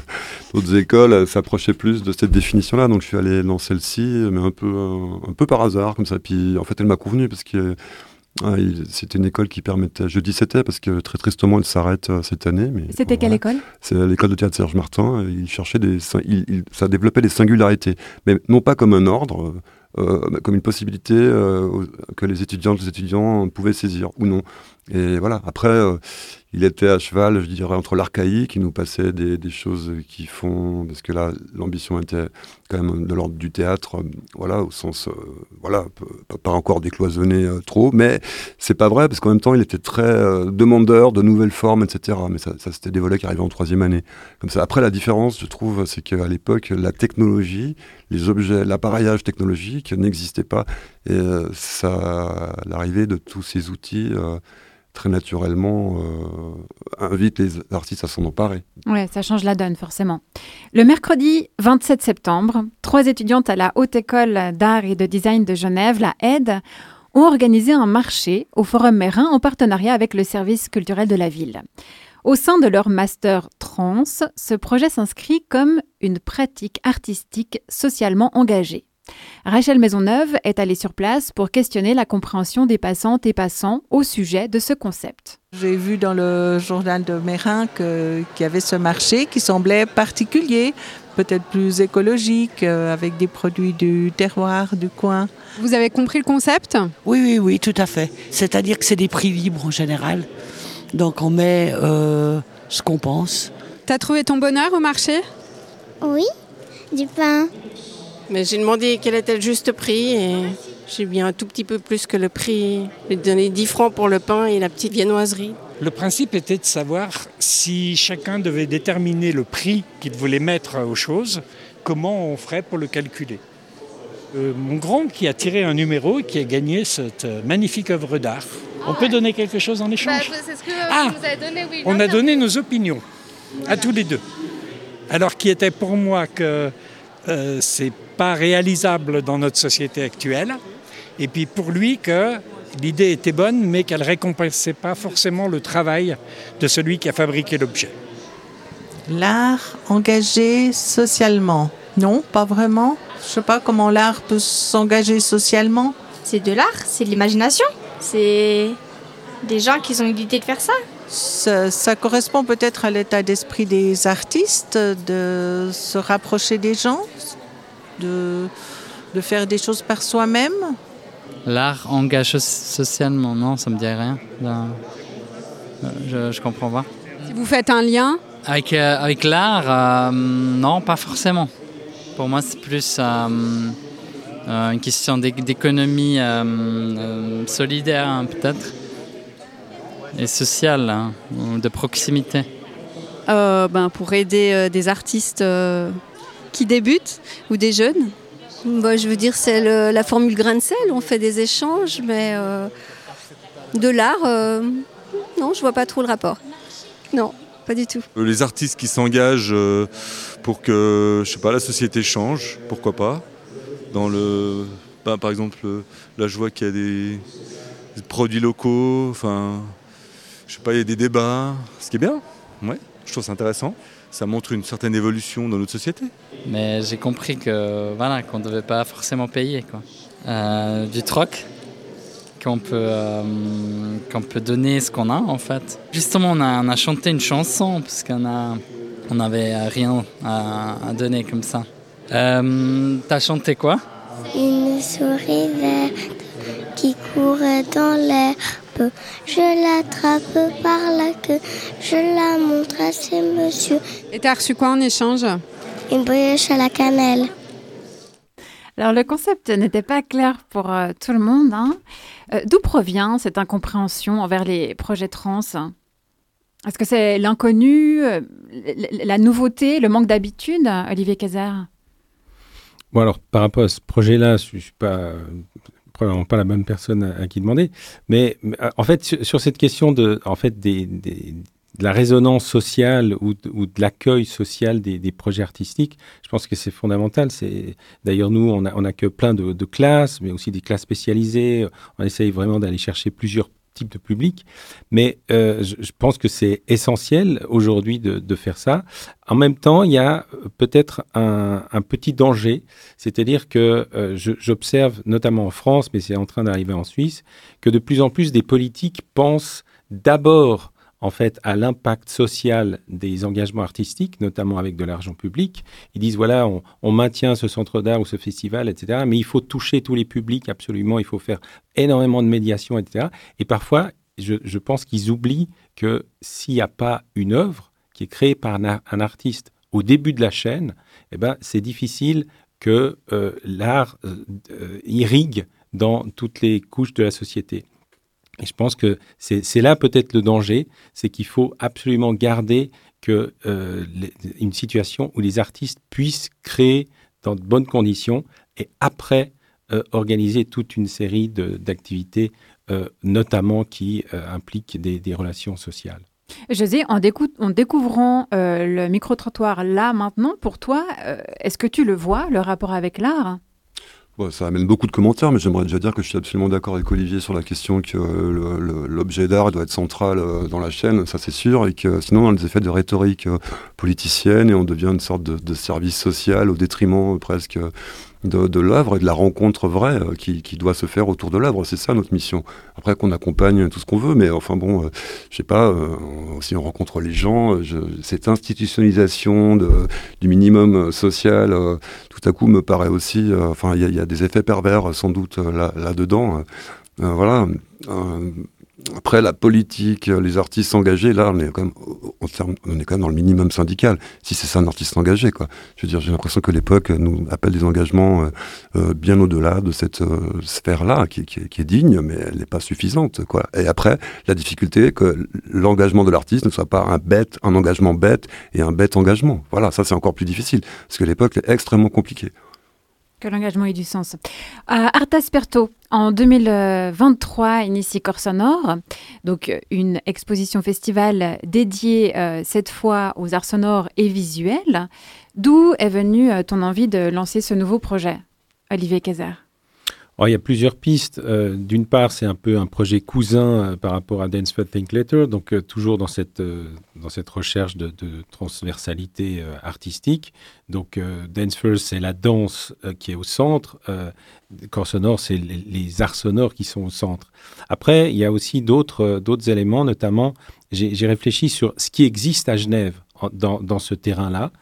d'autres écoles s'approchaient plus de cette définition-là. Donc je suis allé dans celle-ci, mais un peu, un, peu par hasard, comme ça. Puis en fait, elle m'a convenu parce que Ah, c'était une école qui permettait. Je dis c'était parce que très tristement, elle s'arrête euh, cette année. Mais C'était quelle école? C'est l'école de théâtre Serge Martin. Il cherchait des, il, il- ça développait des singularités, mais non pas comme un ordre, euh, mais comme une possibilité euh, que les étudiantes, les étudiants pouvaient saisir ou non. Et voilà. Après, euh, il était à cheval, je dirais, entre l'archaïque, il nous passait des, choses qui font, parce que là, l'ambition était quand même de l'ordre du théâtre, euh, voilà, au sens, euh, voilà, pas encore décloisonné trop, mais c'est pas vrai, parce qu'en même temps, il était très demandeur de nouvelles formes, etc. Mais ça, c'était des volets qui arrivaient en troisième année. Comme ça. Après, la différence, je trouve, c'est qu'à l'époque, la technologie, les objets, l'appareillage technologique n'existait pas, et ça, l'arrivée de tous ces outils. Très naturellement euh, invite les artistes à s'en emparer. Ouais, ça change la donne, forcément. Le mercredi 27 septembre, trois étudiantes à la Haute École d'Art et de Design de Genève, la AIDE, ont organisé un marché au Forum Mérin en partenariat avec le service culturel de la ville. Au sein de leur master trans, ce projet s'inscrit comme une pratique artistique socialement engagée. Rachel Maisonneuve est allée sur place pour questionner la compréhension des passantes et passants au sujet de ce concept. J'ai vu dans le journal de Mérin qu'il y avait ce marché qui semblait particulier, peut-être plus écologique, euh, avec des produits du terroir, du coin. Vous avez compris le concept? Oui, oui, oui, tout à fait. C'est-à-dire que c'est des prix libres en général. Donc on met euh, ce qu'on pense. T'as trouvé ton bonheur au marché? Oui, du pain. Mais j'ai demandé quel était le juste prix et j'ai bien un tout petit peu plus que le prix. J'ai donné 10 francs pour le pain et la petite viennoiserie. Le principe était de savoir si chacun devait déterminer le prix qu'il voulait mettre aux choses, comment on ferait pour le calculer. Euh, mon grand qui a tiré un numéro et qui a gagné cette euh, magnifique œuvre d'art. on peut donner quelque chose en échange? C'est ce que Ah, vous avez donné, oui. On a donné nos opinions à tous les deux. Alors qui était pour moi que euh, c'est pas réalisable dans notre société actuelle, et puis pour lui que l'idée était bonne, mais qu'elle récompensait pas forcément le travail de celui qui a fabriqué l'objet. L'art engagé socialement. Non, pas vraiment. Je sais pas comment l'art peut s'engager socialement. C'est de l'art, c'est de l'imagination. C'est des gens qui ont eu l'idée de faire ça. Ça, ça correspond peut-être à l'état d'esprit des artistes de se rapprocher des gens, de, de faire des choses par soi-même. L'art engage so- socialement, non, ça me dit rien. Euh, je, je comprends pas. Si vous faites un lien, Avec, euh, avec l'art, euh, non, pas forcément. Pour moi, c'est plus euh, euh, une question d'é- d'économie euh, euh, solidaire, hein, peut-être, et sociale, hein, ou de proximité. Euh, ben, pour aider euh, des artistes euh, qui débutent ou des jeunes. Bah, je veux dire, c'est le- la formule grain de sel. On fait des échanges, mais euh, de l'art, euh, non, je vois pas trop le rapport. Non, pas du tout. Euh, Les artistes qui s'engagent pour que, je sais pas, la société change, pourquoi pas? Dans le, bah, par exemple, là je vois qu'il y a des, des produits locaux, enfin, je sais pas, il y a des débats, ce qui est bien, ouais, je trouve ça intéressant. Ça montre une certaine évolution dans notre société. Mais j'ai compris que voilà qu'on ne devait pas forcément payer quoi. Euh, du troc qu'on peut euh, qu'on peut donner ce qu'on a en fait. Justement on a, on a chanté une chanson parce qu'on a on n'avait rien à, à donner comme ça. Euh, T'as chanté quoi? Une souris verte qui court dans l'herbe. Je l'attrape par la queue, je la montre à ces monsieur. et t'as reçu quoi en échange? Une brioche à la cannelle. Alors le concept n'était pas clair pour euh, tout le monde. hein. Euh, D'où provient cette incompréhension envers les projets trans? Est-ce que c'est l'inconnu, euh, la nouveauté, le manque d'habitude, Olivier Kazar Bon, alors, par rapport à ce projet-là, je ne suis pas, probablement pas la bonne personne à, qui demander. Mais, euh, en fait, sur, cette question de, en fait, de la résonance sociale ou de, l'accueil social des, projets artistiques, je pense que c'est fondamental. C'est D'ailleurs, nous, on a, on a que plein de classes, mais aussi des classes spécialisées. On essaye vraiment d'aller chercher plusieurs type de public. Mais euh, je, pense que c'est essentiel aujourd'hui de, faire ça. En même temps, il y a euh, peut-être un, petit danger, c'est-à-dire que euh, j'observe notamment en France, mais c'est en train d'arriver en Suisse, que de plus en plus des politiques pensent d'abord en fait à l'impact social des engagements artistiques, notamment avec de l'argent public. Ils disent voilà, on, maintient ce centre d'art ou ce festival, etc. Mais il faut toucher tous les publics absolument. Il faut faire énormément de médiation, etc. Et parfois, je, pense qu'ils oublient que s'il n'y a pas une œuvre qui est créée par un, ar- un artiste au début de la chaîne, eh ben, c'est difficile que euh, l'art euh, euh, irrigue dans toutes les couches de la société. Je pense que c'est là peut-être le danger, c'est qu'il faut absolument garder que euh, une situation où les artistes puissent créer dans de bonnes conditions et après euh, organiser toute une série d'activités, euh, notamment qui impliquent des, relations sociales. José, en, décou- en découvrant le micro-trottoir là maintenant, pour toi, est-ce que tu le vois, le rapport avec l'art? Ça amène beaucoup de commentaires, mais j'aimerais déjà dire que je suis absolument d'accord avec Olivier sur la question que euh, l'objet d'art doit être central euh, dans la chaîne, ça c'est sûr, et que sinon on a des effets de rhétorique euh, politicienne et on devient une sorte de, service social au détriment euh, presque euh, de, l'œuvre et de la rencontre vraie euh, qui, doit se faire autour de l'œuvre. C'est ça notre mission. Après qu'on accompagne tout ce qu'on veut, mais enfin bon, euh, je sais pas, euh, si on rencontre les gens, cette institutionnalisation du minimum social, tout à coup me paraît aussi, enfin il y, a- des effets pervers sans doute là- là-dedans. euh, voilà. Euh, après la politique, euh, les artistes engagés, là on est quand même, on est quand même dans le minimum syndical. Si c'est ça un artiste engagé, quoi. Je veux dire, j'ai l'impression que l'époque nous appelle des engagements euh, euh, bien au-delà de cette euh, sphère-là, qui, qui est- qui est digne, mais elle n'est pas suffisante, quoi. Et après, la difficulté est que l'engagement de l'artiste ne soit pas un bête, un engagement bête et un bête engagement. Voilà, ça c'est encore plus difficile, parce que l'époque est extrêmement compliquée. Que l'engagement ait du sens. Euh, Art Asperto, en 2023, initie Corps Sonore, donc euh, une exposition festival dédiée euh, cette fois aux arts sonores et visuels. D'où est venue euh, ton envie de lancer ce nouveau projet, Olivier Kayser Il y a plusieurs pistes. Euh, D'une part, c'est un peu un projet cousin euh, par rapport à Dance First Think Later, donc euh, toujours dans cette, dans cette recherche de, transversalité artistique. Donc Dance First, c'est la danse qui est au centre. Euh, Corps sonore, c'est les, les arts sonores qui sont au centre. Après, il y a aussi d'autres éléments, notamment, j'ai réfléchi sur ce qui existe à Genève en- dans, ce terrain-là.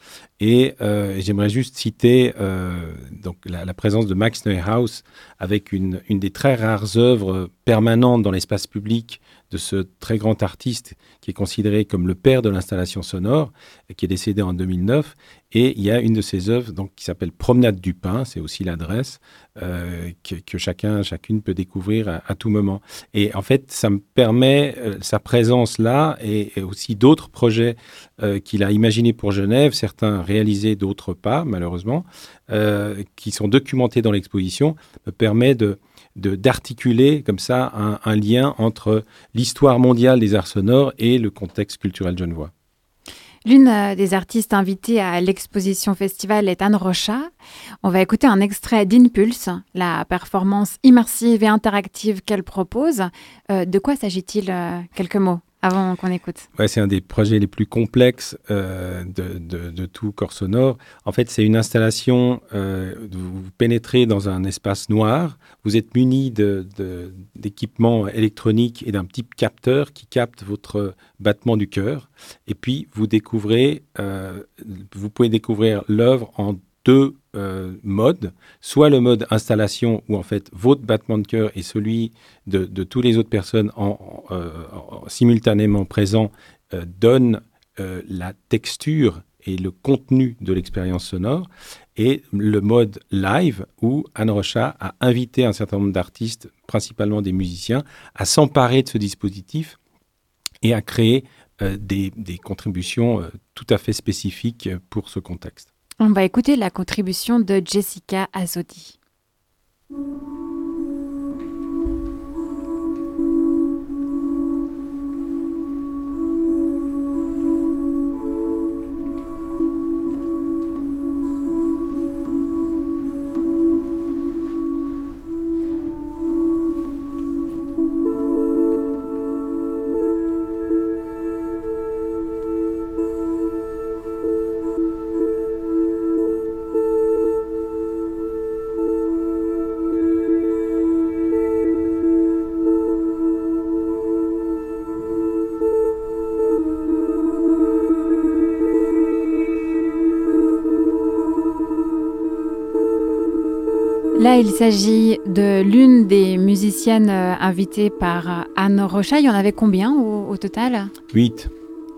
Et euh, j'aimerais juste citer euh, donc la, la présence de Max Neuhaus avec une, une des très rares œuvres permanentes dans l'espace public de ce très grand artiste qui est considéré comme le père de l'installation sonore, et qui est décédé en 2009. Et il y a une de ses œuvres donc, qui s'appelle Promenade du pain, c'est aussi l'adresse, euh, que, chacun, chacune peut découvrir à, tout moment. Et en fait, ça me permet, euh, sa présence là, et, aussi d'autres projets euh, qu'il a imaginés pour Genève, certains réalisés, d'autres pas, malheureusement, qui sont documentés dans l'exposition, me permet de- d'articuler comme ça un, un lien entre l'histoire mondiale des arts sonores et le contexte culturel genevois. L'une euh, des artistes invitées à l'exposition festival est Anne Rocha. On va écouter un extrait d'Impulse, la performance immersive et interactive qu'elle propose. Euh, de quoi s'agit-il euh, Quelques mots? Avant qu'on écoute. Ouais, c'est un des projets les plus complexes euh, de, tout corps sonore. En fait, c'est une installation, euh, vous pénétrez dans un espace noir, vous êtes muni de- de- d'équipements électroniques et d'un petit capteur qui capte votre battement du cœur. Et puis, vous découvrez, euh, vous pouvez découvrir l'œuvre en deux euh, modes, soit le mode installation où en fait votre battement de cœur et celui de, de toutes les autres personnes euh, en- simultanément présents euh, donnent euh, la texture et le contenu de l'expérience sonore, et le mode live où Anne Rocha a invité un certain nombre d'artistes, principalement des musiciens, à s'emparer de ce dispositif et à créer des, contributions tout à fait spécifiques pour ce contexte. On va écouter la contribution de Jessica Azodi. Il s'agit de l'une des musiciennes euh, invitées par euh, Anne Rocha. Il y en avait combien au, au total? Huit.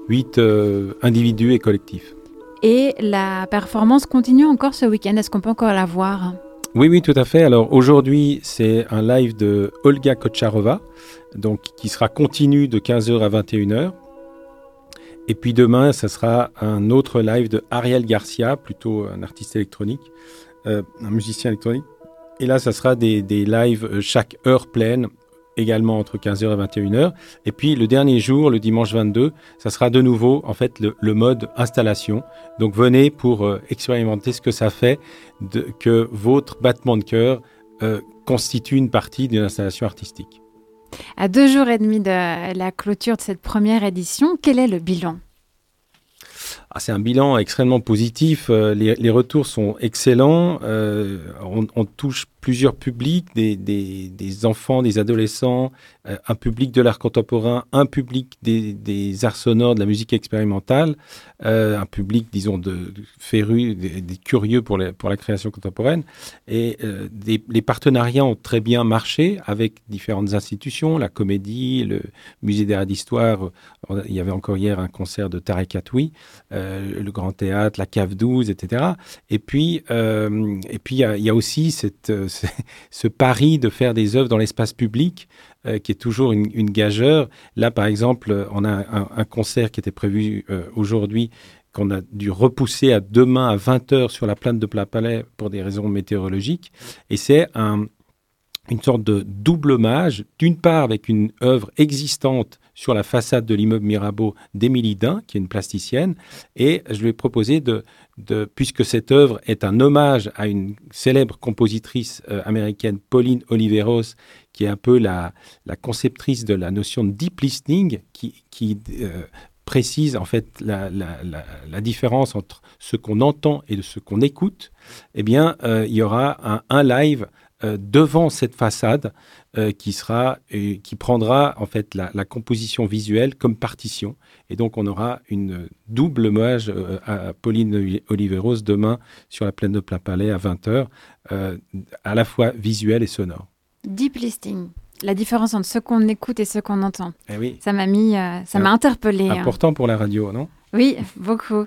Huit euh, individus et collectifs. Et la performance continue encore ce week-end. Est-ce qu'on peut encore la voir? Oui, oui, tout à fait. Alors aujourd'hui, c'est un live de Olga Kocharova, donc qui sera continu de 15h à 21h. Et puis demain, ça sera un autre live de Ariel Garcia, plutôt un artiste électronique, euh, un musicien électronique. Et là, ça sera des, des lives euh, chaque heure pleine, également entre 15h et 21h. Et puis le dernier jour, le dimanche 22, ça sera de nouveau en fait le, le mode installation. Donc venez pour euh, expérimenter ce que ça fait que votre battement de cœur euh, constitue une partie d'une installation artistique. À deux jours et demi de la clôture de cette première édition, quel est le bilan? Ah, c'est un bilan extrêmement positif. Euh, les, retours sont excellents. Euh, on, touche plusieurs publics, des, enfants, des adolescents, euh, un public de l'art contemporain, un public des, arts sonores, de la musique expérimentale, un public, disons, de, de férus, des, curieux pour, la création contemporaine. Et les partenariats ont très bien marché avec différentes institutions, la comédie, le musée d'art d'histoire. Il y avait encore hier un concert de Tarek Atoui, euh, le Grand Théâtre, la Cave 12, etc. Et puis, euh, et puis il y, a- aussi euh, ce, pari de faire des œuvres dans l'espace public, qui est toujours une, gageure. Là, par exemple, on a un, concert qui était prévu aujourd'hui qu'on a dû repousser à demain à 20h sur la plaine de Palais pour des raisons météorologiques. Et c'est un, une sorte de double hommage, d'une part avec une œuvre existante sur la façade de l'immeuble Mirabeau d'Émilie Dain, qui est une plasticienne, et je lui ai proposé de, puisque cette œuvre est un hommage à une célèbre compositrice euh, américaine, Pauline Oliveros, qui est un peu la, conceptrice de la notion de deep listening, qui, euh, précise en fait la, différence entre ce qu'on entend et de ce qu'on écoute, eh bien, euh, il y aura un live euh, devant cette façade euh, qui sera euh, qui prendra en fait la, la, composition visuelle comme partition et donc on aura une double hommage euh, à Pauline Oliveros demain sur la plaine de Plat Palais à 20h euh, à la fois visuel et sonore. Deep listing. La différence entre ce qu'on écoute et ce qu'on entend. Eh oui. Ça m'a mis, euh, ça m'a interpellé. Important hein. pour la radio, non? Oui, beaucoup.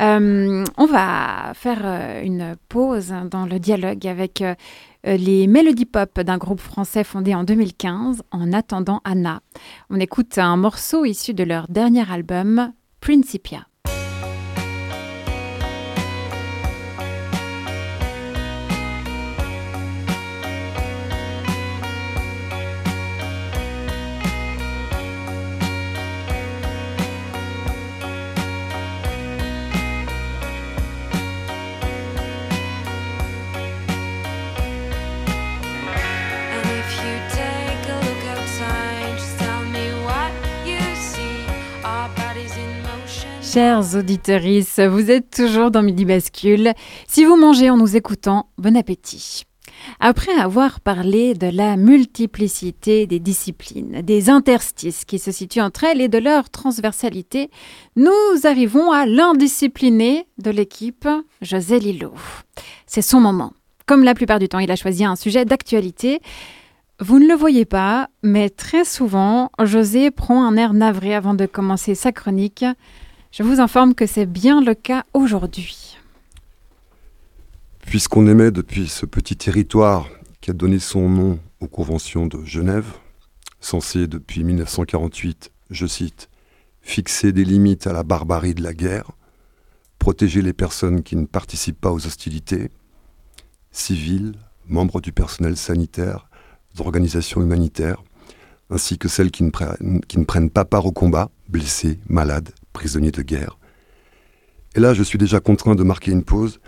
Euh, on va faire euh, une pause dans le dialogue avec euh, les mélodies pop d'un groupe français fondé en 2015, En attendant Anna. On écoute un morceau issu de leur dernier album, Principia. Chers auditeurs, vous êtes toujours dans Midi Bascule. Si vous mangez en nous écoutant, bon appétit. Après avoir parlé de la multiplicité des disciplines, des interstices qui se situent entre elles et de leur transversalité, nous arrivons à l'indiscipliné de l'équipe, José Lillo. C'est son moment. Comme la plupart du temps, il a choisi un sujet d'actualité. Vous ne le voyez pas, mais très souvent, José prend un air navré avant de commencer sa chronique. Je vous informe que c'est bien le cas aujourd'hui. Puisqu'on émet depuis ce petit territoire qui a donné son nom aux conventions de Genève, censé depuis 1948, je cite, fixer des limites à la barbarie de la guerre, protéger les personnes qui ne participent pas aux hostilités, civils, membres du personnel sanitaire, d'organisations humanitaires, ainsi que celles qui ne, prennent, qui ne prennent pas part au combat, blessés, malades, prisonniers de guerre. Et là, je suis déjà contraint de marquer une pause,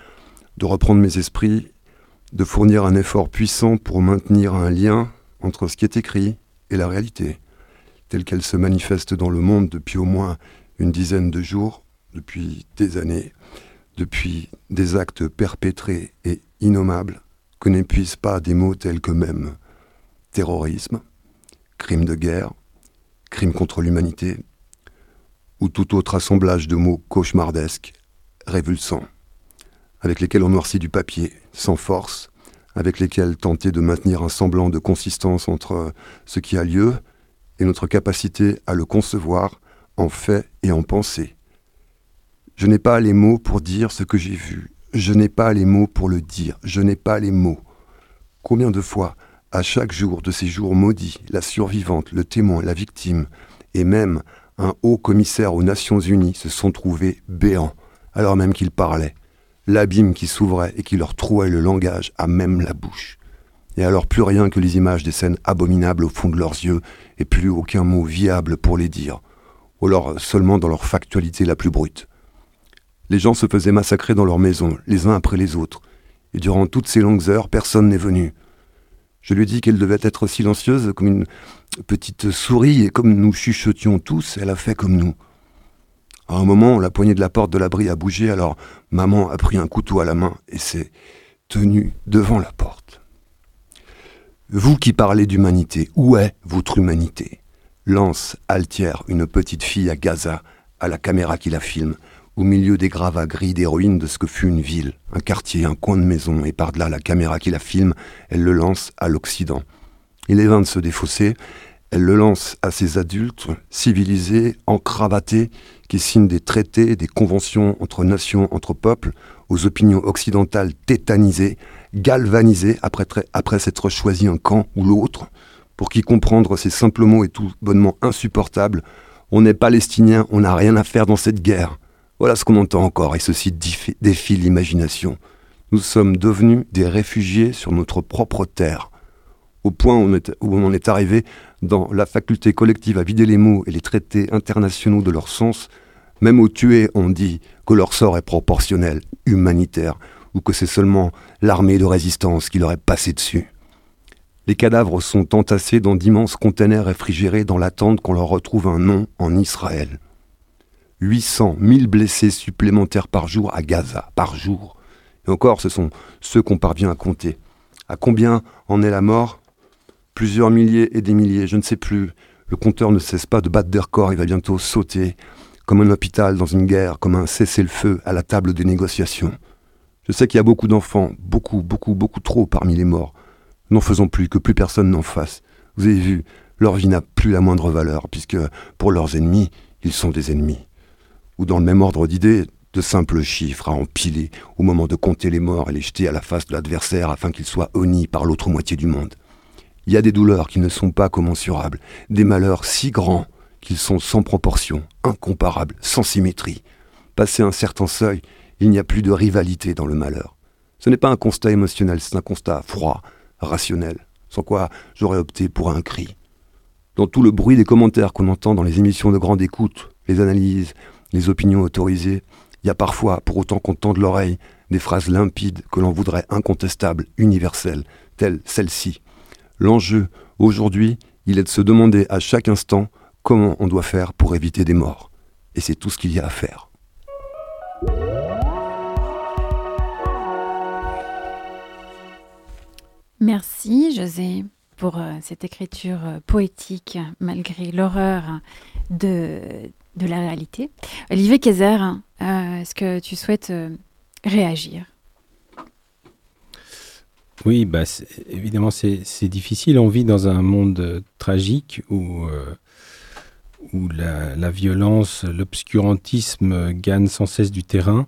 de reprendre mes esprits, de fournir un effort puissant pour maintenir un lien entre ce qui est écrit et la réalité, telle qu'elle se manifeste dans le monde depuis au moins une dizaine de jours, depuis des années, depuis des actes perpétrés et innommables que n'épuisent pas des mots tels que même terrorisme, crime de guerre, crime contre l'humanité, ou tout autre assemblage de mots cauchemardesques, révulsants, avec lesquels on noircit du papier, sans force, avec lesquels tenter de maintenir un semblant de consistance entre ce qui a lieu et notre capacité à le concevoir en fait et en pensée. Je n'ai pas les mots pour dire ce que j'ai vu. Je n'ai pas les mots pour le dire. Je n'ai pas les mots. Combien de fois, à chaque jour de ces jours maudits, la survivante, le témoin, la victime, et même un haut commissaire aux Nations Unies se sont trouvés béants, alors même qu'ils parlaient, l'abîme qui s'ouvrait et qui leur trouait le langage à même la bouche. Et alors plus rien que les images des scènes abominables au fond de leurs yeux, et plus aucun mot viable pour les dire, ou alors seulement dans leur factualité la plus brute. Les gens se faisaient massacrer dans leurs maisons, les uns après les autres, et durant toutes ces longues heures, personne n'est venu. Je lui dit qu'elle devait être silencieuse comme une petite souris, et comme nous chuchotions tous, elle a fait comme nous. À un moment, la poignée de la porte de l'abri a bougé, alors maman a pris un couteau à la main et s'est tenue devant la porte. Vous qui parlez d'humanité, où est votre humanité? Lance Altière, une petite fille à Gaza, à la caméra qui la filme, au milieu des gravats gris des ruines de ce que fut une ville, un quartier, un coin de maison, et par-delà la caméra qui la filme, elle le lance à l'Occident. Il est vain de se défausser, elle le lance à ces adultes civilisés, encravatés, qui signent des traités, des conventions entre nations, entre peuples, aux opinions occidentales tétanisées, galvanisées après, s'être choisi un camp ou l'autre, pour qui comprendre ces simples mots est tout bonnement insupportable. On est palestinien, on n'a rien à faire dans cette guerre. Voilà ce qu'on entend encore, et ceci défie l'imagination. Nous sommes devenus des réfugiés sur notre propre terre au point où on, en est arrivé dans la faculté collective à vider les mots et les traités internationaux de leur sens, même aux tués on dit que leur sort est proportionnel, humanitaire, ou que c'est seulement l'armée de résistance qui leur est passée dessus. Les cadavres sont entassés dans d'immenses containers réfrigérés dans l'attente qu'on leur retrouve un nom en Israël. 800 000 blessés supplémentaires par jour à Gaza, par jour. Et encore, ce sont ceux qu'on parvient à compter. À combien en est la mort? Plusieurs milliers et des milliers, je ne sais plus. Le compteur ne cesse pas de battre des records, il va bientôt sauter, comme un hôpital dans une guerre, comme un cessez-le-feu à la table des négociations. Je sais qu'il y a beaucoup d'enfants, beaucoup, beaucoup, beaucoup trop parmi les morts. N'en faisons plus, que plus personne n'en fasse. Vous avez vu, leur vie n'a plus la moindre valeur, puisque pour leurs ennemis, ils sont des ennemis. Ou dans le même ordre d'idées, de simples chiffres à empiler au moment de compter les morts et les jeter à la face de l'adversaire afin qu'ils soient honnis par l'autre moitié du monde. Il y a des douleurs qui ne sont pas commensurables, des malheurs si grands qu'ils sont sans proportion, incomparables, sans symétrie. Passé un certain seuil, il n'y a plus de rivalité dans le malheur. Ce n'est pas un constat émotionnel, c'est un constat froid, rationnel, sans quoi j'aurais opté pour un cri. Dans tout le bruit des commentaires qu'on entend dans les émissions de grande écoute, les analyses, les opinions autorisées, il y a parfois, pour autant qu'on tende l'oreille, des phrases limpides que l'on voudrait incontestables, universelles, telles celle-ci. L'enjeu, aujourd'hui, il est de se demander à chaque instant comment on doit faire pour éviter des morts. Et c'est tout ce qu'il y a à faire. Merci José pour euh, cette écriture euh, poétique malgré l'horreur de, la réalité. Olivier Kayser, euh, est-ce que tu souhaites réagir? Oui, bah, évidemment, c'est difficile. On vit dans un monde euh, tragique où, euh, où la, violence, l'obscurantisme gagnent sans cesse du terrain.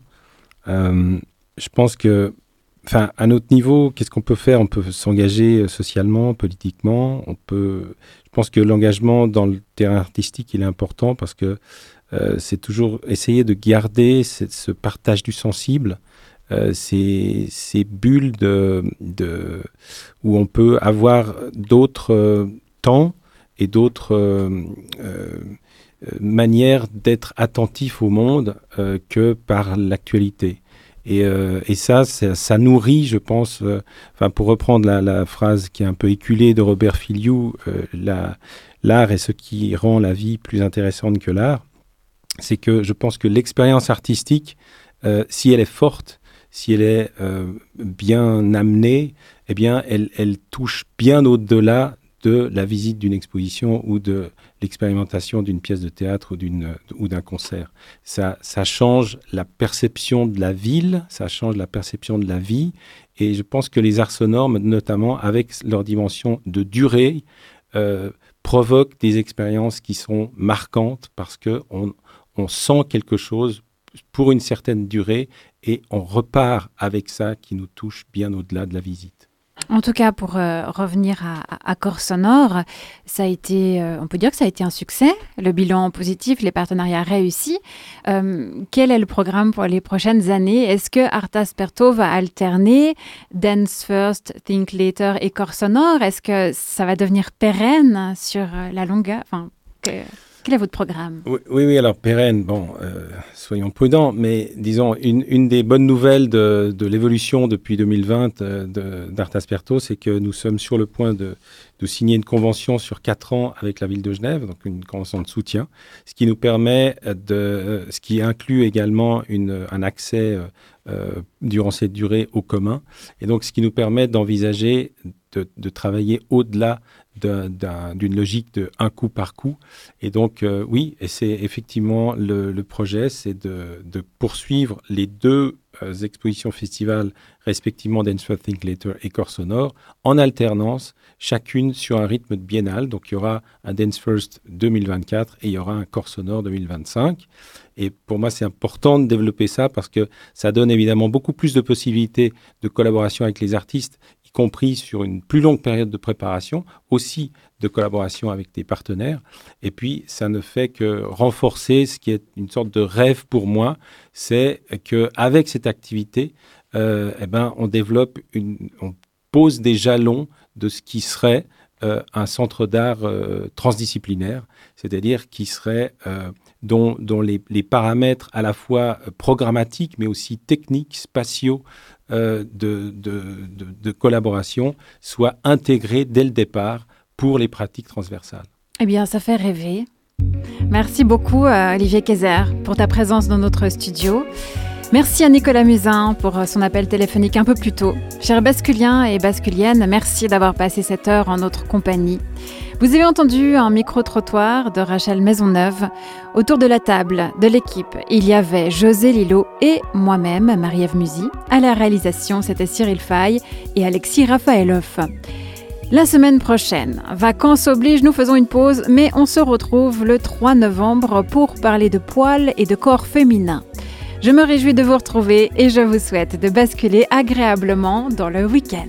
Euh, je pense que, enfin, à notre niveau, qu'est-ce qu'on peut faire? On peut s'engager socialement, politiquement. On peut. Je pense que l'engagement dans le terrain artistique, il est important parce que c'est toujours essayer de garder ce partage du sensible euh, ces, bulles de, où on peut avoir d'autres euh, temps et d'autres euh, manières d'être attentif au monde que par l'actualité. Et, ça, ça, nourrit, je pense, pour reprendre la, phrase qui est un peu éculée de Robert Filiou, l'art est ce qui rend la vie plus intéressante que l'art. C'est que je pense que l'expérience artistique, si elle est forte, si elle est euh, bien amenée, eh bien, elle, touche bien au-delà de la visite d'une exposition ou de l'expérimentation d'une pièce de théâtre ou, d'un concert. Ça, change la perception de la ville, ça change la perception de la vie, et je pense que les arts sonores, notamment avec leur dimension de durée, euh, provoquent des expériences qui sont marquantes parce qu'on on sent quelque chose pour une certaine durée et on repart avec ça qui nous touche bien au-delà de la visite. En tout cas, pour euh, revenir à, Corps Sonore, ça a été, euh, on peut dire que ça a été un succès. Le bilan positif, les partenariats réussis. Euh, quel est le programme pour les prochaines années? Est-ce que Arta Sperto va alterner Dance First, Think Later et Corps Sonore? Est-ce que ça va devenir pérenne sur la longueur quel est votre programme? Oui, oui, alors pérenne, bon, euh, soyons prudents, mais disons, une, une des bonnes nouvelles de, de l'évolution depuis 2020 euh, d'Artasperto, c'est que nous sommes sur le point de, de, signer une convention sur quatre ans avec la ville de Genève, donc une convention de soutien, ce qui nous permet de, ce qui inclut également une, un accès euh, durant cette durée au commun, et donc ce qui nous permet d'envisager de, de, travailler au-delà d'une logique de un coup par coup. Et donc, euh, oui, c'est effectivement le, projet, c'est de, poursuivre les deux euh, expositions festivals, respectivement Dance for Think Later et Corps Sonore, en alternance, chacune sur un rythme de biennale. Donc, il y aura un Dance First 2024 et il y aura un Corps Sonore 2025. Et pour moi, c'est important de développer ça parce que ça donne évidemment beaucoup plus de possibilités de collaboration avec les artistes compris sur une plus longue période de préparation, aussi de collaboration avec des partenaires. Et puis, ça ne fait que renforcer ce qui est une sorte de rêve pour moi, c'est qu'avec cette activité, euh, eh ben, on développe, une, on pose des jalons de ce qui serait euh, un centre d'art euh, transdisciplinaire, c'est-à-dire qui serait dont, dont les, les, paramètres à la fois programmatiques mais aussi techniques, spatiaux, euh, de, de, collaboration soit intégrée dès le départ pour les pratiques transversales. Eh bien, ça fait rêver. Merci beaucoup, euh, Olivier Kayser, pour ta présence dans notre studio. Merci à Nicolas Musin pour son appel téléphonique un peu plus tôt. Chers basculiens et basculiennes, merci d'avoir passé cette heure en notre compagnie. Vous avez entendu un micro-trottoir de Rachel Maisonneuve. Autour de la table de l'équipe, il y avait José Lilo et moi-même, Marie-Ève Musy. À la réalisation, c'était Cyril Fay et Alexis Raphaëloff. La semaine prochaine, vacances oblige, nous faisons une pause, mais on se retrouve le 3 novembre pour parler de poils et de corps féminin. Je me réjouis de vous retrouver et je vous souhaite de basculer agréablement dans le week-end.